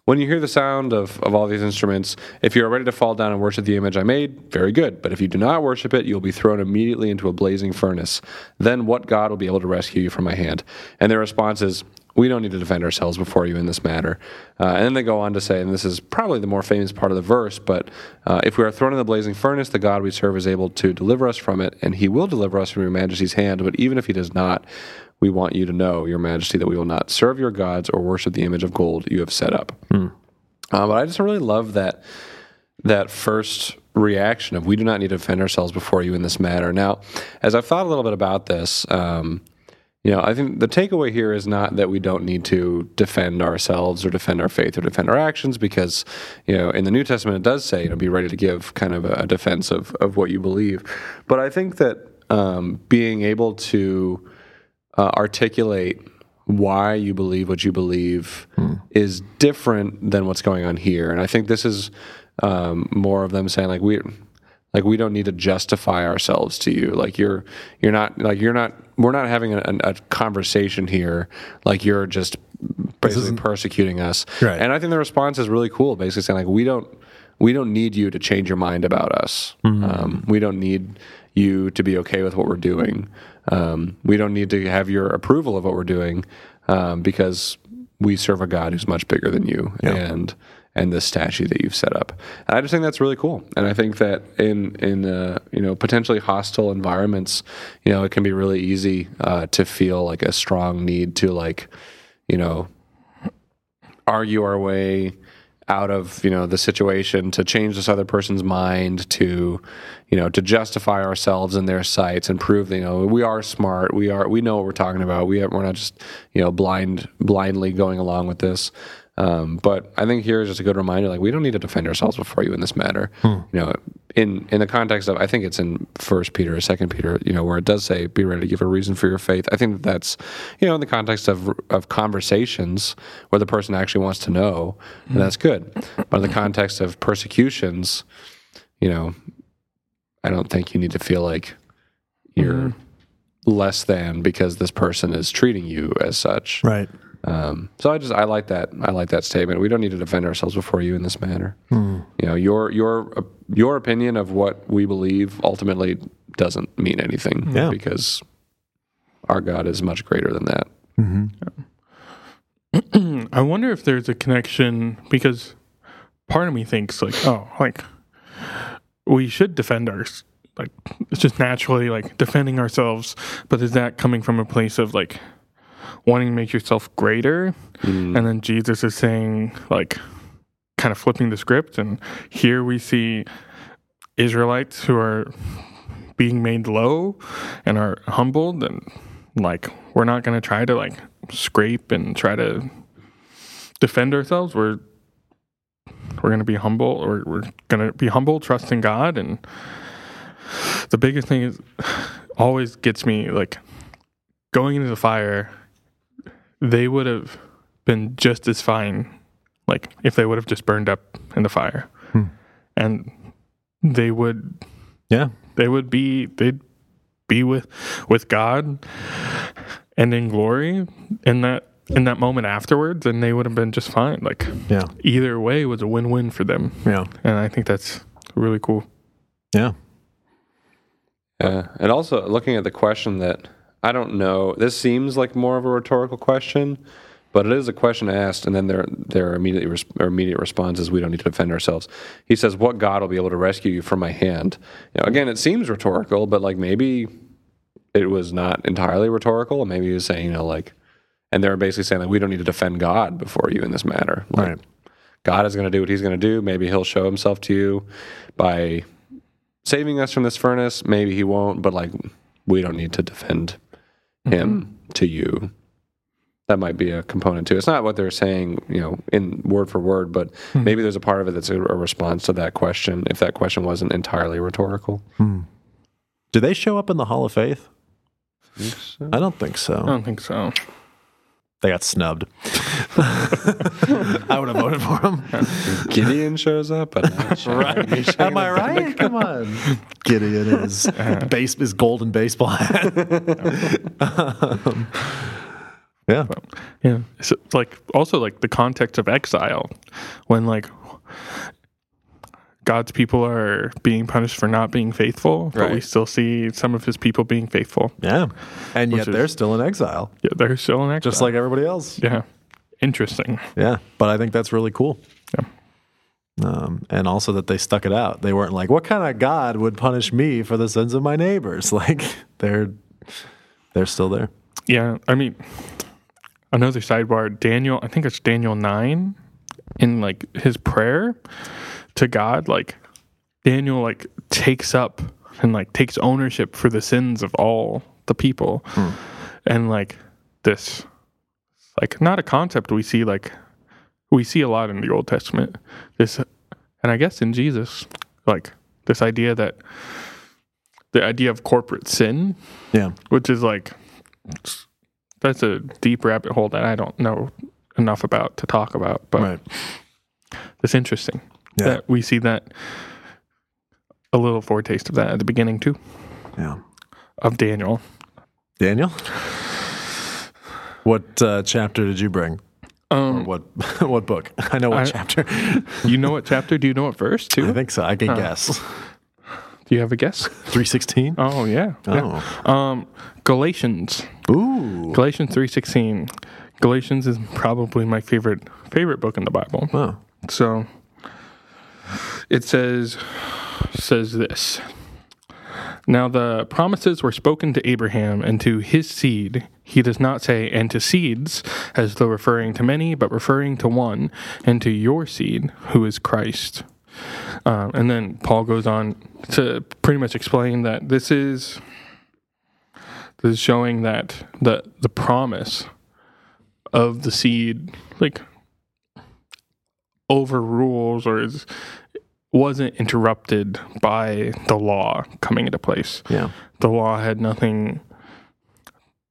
when you hear the sound of, of all these instruments if you are ready to fall down and worship the image i made very good. But if you do not worship it you'll be thrown immediately into a blazing furnace. Then what god will be able to rescue you from my hand? And their response is we don't need to defend ourselves before you in this matter. Uh, and then they go on to say, and this is probably the more famous part of the verse, but uh, if we are thrown in the blazing furnace, the God we serve is able to deliver us from it, and he will deliver us from your majesty's hand. But even if he does not, we want you to know, your majesty, that we will not serve your gods or worship the image of gold you have set up. Uh, but I just really love that that first reaction of we do not need to defend ourselves before you in this matter. Now, as I've thought a little bit about this, um, you know, I think the takeaway here is not that we don't need to defend ourselves or defend our faith or defend our actions, because you know, in the New Testament it does say, you know, be ready to give kind of a defense of of what you believe. But I think that um, being able to uh, articulate why you believe what you believe is different than what's going on here, and I think this is um, more of them saying like we like we don't need to justify ourselves to you. Like you're you're not like you're not we're not having a, a conversation here like you're just basically persecuting us. Right. and i think the response is really cool basically saying like we don't we don't need you to change your mind about us. Um, we don't need you to be okay with what we're doing. Um, we don't need to have your approval of what we're doing um, because we serve a god who's much bigger than you. And and this statue that you've set up. And I just think that's really cool. And I think that in in uh, you know potentially hostile environments, you know, it can be really easy uh, to feel like a strong need to like, you know, argue our way out of you know the situation to change this other person's mind to you know to justify ourselves in their sights and prove that, you know we are smart we are we know what we're talking about. We are, we're not just you know blind blindly going along with this. Um, but I think here is just a good reminder like we don't need to defend ourselves before you in this matter. You know in in the context of I think it's in First Peter or Second Peter you know where it does say be ready to give a reason for your faith. I think that that's you know in the context of of conversations where the person actually wants to know and that's good. But in the context of persecutions you know I don't think you need to feel like you're less than because this person is treating you as such right. um, so I just I like that I like that statement. We don't need to defend ourselves before you in this manner. Hmm. You know your your your opinion of what we believe ultimately doesn't mean anything Yeah. because our God is much greater than that. I wonder if there's a connection because part of me thinks like, oh, like we should defend our like it's just naturally like defending ourselves, but is that coming from a place of like wanting to make yourself greater? Mm. And then Jesus is saying like kind of flipping the script and here we see Israelites who are being made low and are humbled and like we're not going to try to like scrape and try to defend ourselves we're we're going to be humble or we're going to be humble trust in god and the biggest thing is always gets me like going into the fire they would have been just as fine like if they would have just burned up in the fire hmm. and they would Yeah. they would be they'd be with with God and in glory and that in that moment afterwards, and they would have been just fine. Like Yeah. either way was a win-win for them, Yeah. and I think that's really cool. Yeah. Yeah, and also looking at the question that I don't know. This seems like more of a rhetorical question, but it is a question asked, and then their their immediate res- or immediate response is, "We don't need to defend ourselves." He says, "What God will be able to rescue you from my hand?" You know, again, it seems rhetorical, but like maybe it was not entirely rhetorical. Maybe he was saying, you know, like, and they're basically saying that we don't need to defend God before you in this matter. Like, Right. God is going to do what He's going to do. Maybe He'll show Himself to you by saving us from this furnace. Maybe He won't, but like we don't need to defend mm-hmm. Him to you. That might be a component too. It's not what they're saying, you know, in word for word, but hmm. maybe there's a part of it that's a, a response to that question. If that question wasn't entirely rhetorical, hmm. Do they show up in the Hall of Faith? I don't think so. I don't think so. They got snubbed. I would have voted for him. Gideon shows up. But not sure. Am I right? Come on. Gideon is base is golden baseball hat. Um, yeah. Yeah. So, like also like the context of exile when like God's people are being punished for not being faithful, but we still see some of his people being faithful. Yeah. And yet is- they're still in exile, Yeah, they're still in exile. just like everybody else. yeah. Interesting. Yeah. But I think that's really cool. Yeah. Um, and also that they stuck it out. They weren't like, "What kind of God would punish me for the sins of my neighbors?" Like they're they're still there. Yeah. I mean another sidebar, Daniel, I think it's Daniel nine in like his prayer to God, like Daniel like takes up and like takes ownership for the sins of all the people. Hmm. And like this like not a concept we see like we see a lot in the Old Testament. This and I guess in Jesus, like this idea that the idea of corporate sin, Yeah. which is like that's a deep rabbit hole that I don't know enough about to talk about, but Right. it's interesting Yeah. that we see that a little foretaste of that at the beginning too Yeah. of Daniel. Daniel, what uh, chapter did you bring? Or Um, what what book? I know what I- chapter. you know what chapter? Do you know what verse too? I think so. I can guess. Do you have a guess? Three sixteen. Oh yeah. yeah. Oh. Um, Galatians. Ooh. Galatians three sixteen. Galatians is probably my favorite favorite book in the Bible. Oh. So it says says this. Now the promises were spoken to Abraham and to his seed. He does not say and to seeds as though referring to many, but referring to one, and to your seed, who is Christ. Um, and then Paul goes on to pretty much explain that this is this is showing that the the promise of the seed like overrules or is wasn't interrupted by the law coming into place. Yeah. The law had nothing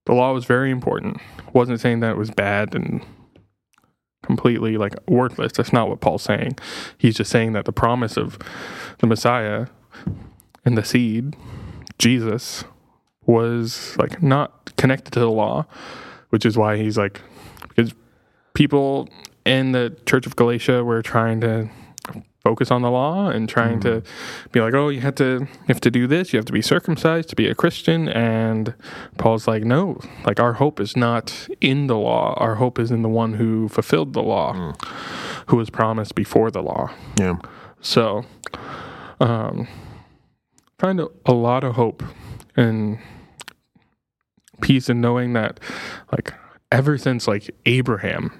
the law was very important. Wasn't saying that it was bad and completely like worthless. That's not what Paul's saying. He's just saying that the promise of the Messiah and the seed, Jesus, was like not connected to the law, which is why he's like because people in the Church of Galatia were trying to focus on the law and trying to be like, oh, you have to you have to do this, you have to be circumcised to be a Christian, and Paul's like, no, like our hope is not in the law, our hope is in the one who fulfilled the law, who was promised before the law. Yeah. So, um, find a, a lot of hope and peace in knowing that, like, ever since like Abraham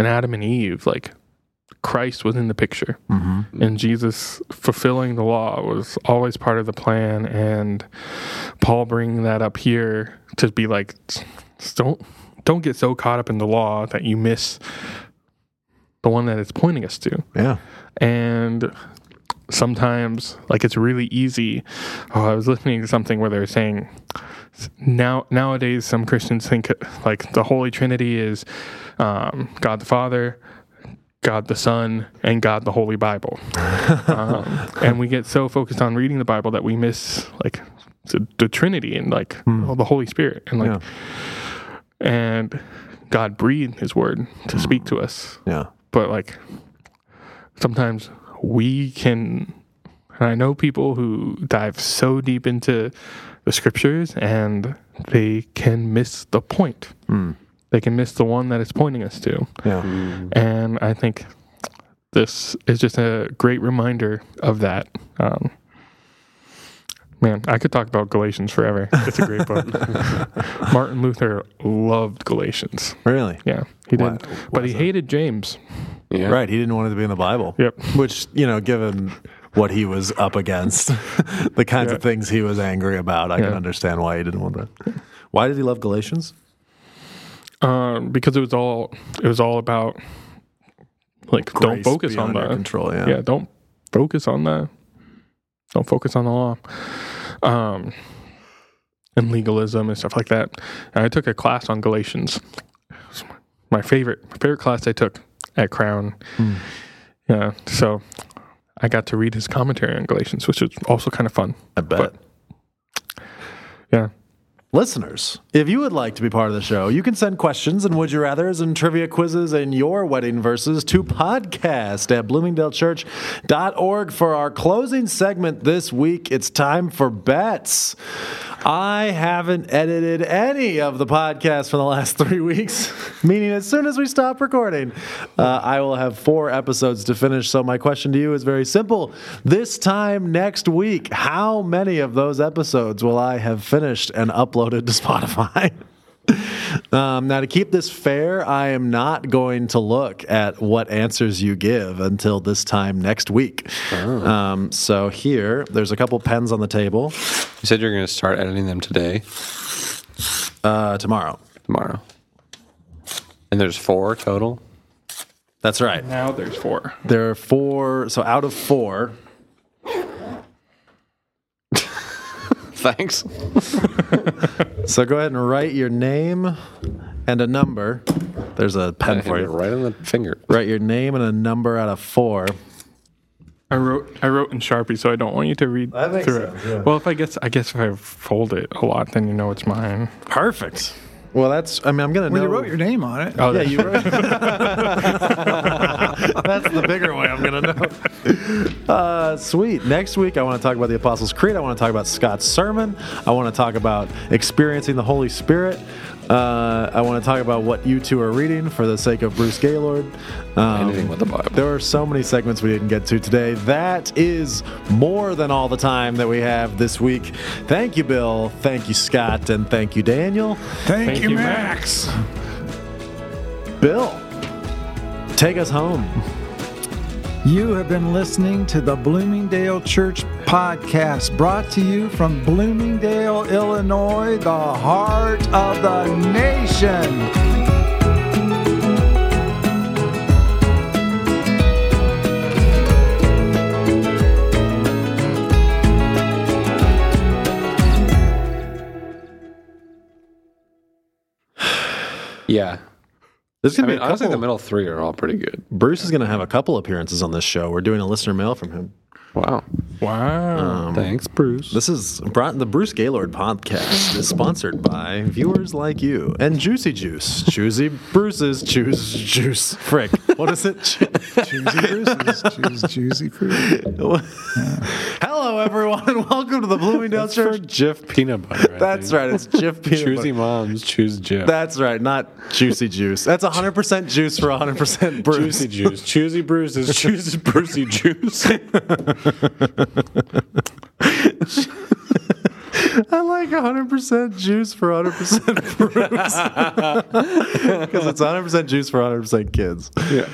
and Adam and Eve, like Christ was in the picture, mm-hmm. and Jesus fulfilling the law was always part of the plan. And Paul bringing that up here to be like, don't don't get so caught up in the law that you miss the one that it's pointing us to Yeah. and sometimes like it's really easy oh i was listening to something where they were saying now nowadays some christians think like the holy trinity is um, god the father god the son and god the holy bible um, and we get so focused on reading the bible that we miss like the, the trinity and like the holy spirit and like Yeah. and God breathed His word to speak to us, Yeah. but like sometimes we can. And I know people who dive so deep into the scriptures and they can miss the point. They can miss the one that it's pointing us to. Yeah. And I think this is just a great reminder of that. Um, man, I could talk about Galatians forever. It's a great book. Martin Luther loved Galatians. Really? Yeah, he did. Why- but he hated James. Yeah. Right. He didn't want it to be in the Bible. Yep. Which, you know, given what he was up against, the kinds of things he was angry about, I can understand why he didn't want that. Why did he love Galatians? Um, because it was all it was all about like don't focus on that control. Yeah. yeah don't focus on that. don't focus on the law um and legalism and stuff like that and i took a class on galatians my favorite my favorite class i took at crown Hmm. yeah so i got to read his commentary on galatians which was also kind of fun I bet. yeah Listeners, if you would like to be part of the show, you can send questions and would you rathers and trivia quizzes and your wedding verses to podcast at bloomingdalechurch.org for our closing segment this week. It's time for bets. I haven't edited any of the podcast for the last three weeks, meaning as soon as we stop recording, uh, I will have four episodes to finish. So, my question to you is very simple. This time next week, how many of those episodes will I have finished and uploaded to Spotify? Um, now, to keep this fair, I am not going to look at what answers you give until this time next week. Um, so, here, there's a couple pens on the table You said you're going to start editing them today, uh, tomorrow. tomorrow. And there's four total. That's right. now there's four There are four, so out of four, Thanks. so go ahead and write your name and a number. There's a pen for you. right on the finger. Write your name and a number out of four. I wrote I wrote in Sharpie, so I don't want you to read That makes through sense, it. yeah. Well, if I guess I guess if I fold it a lot, then you know it's mine. Perfect. Well, that's. I mean, I'm gonna Well, know. you wrote your name on it. Oh, Yeah, you wrote. That's the bigger way I'm gonna know. Uh, sweet. Next week, I want to talk about the Apostles' Creed. I want to talk about Scott's sermon. I want to talk about experiencing the Holy Spirit. Uh, I want to talk about what you two are reading for the sake of Bruce Gaylord. Um, Anything with the Bible. There are so many segments we didn't get to today. That is more than all the time that we have this week. Thank you, Bill. Thank you, Scott. And thank you, Daniel. Thank, Thank you, you, Max. Bill, take us home. You have been listening to the Bloomingdale Church podcast brought to you from Bloomingdale, Illinois, the heart of the nation. Yeah. This is I gonna mean, be a honestly, couple. the middle three are all pretty good. Bruce is going to have a couple appearances on this show. We're doing a listener mail from him. Wow. Wow. Um, Thanks, Bruce. This is brought the Bruce Gaylord podcast is sponsored by viewers like you and Juicy Juice. Juicy Bruce's choose juice. Frick. What is it? Juicy Bruce's, choose juicy fruit. Hello, everyone, and welcome to the Bloomingdale That's for Jif peanut butter. I That's think. right. It's Jif Peanut Choosy Butter. moms choose Jif. That's right. Not Juicy Juice. That's 100% juice for 100% Bruce. Juicy juice. Choosy Bruce's chooses Brucey juice. I like 100% juice for 100% Bruce. Because it's 100% juice for 100% kids. yeah.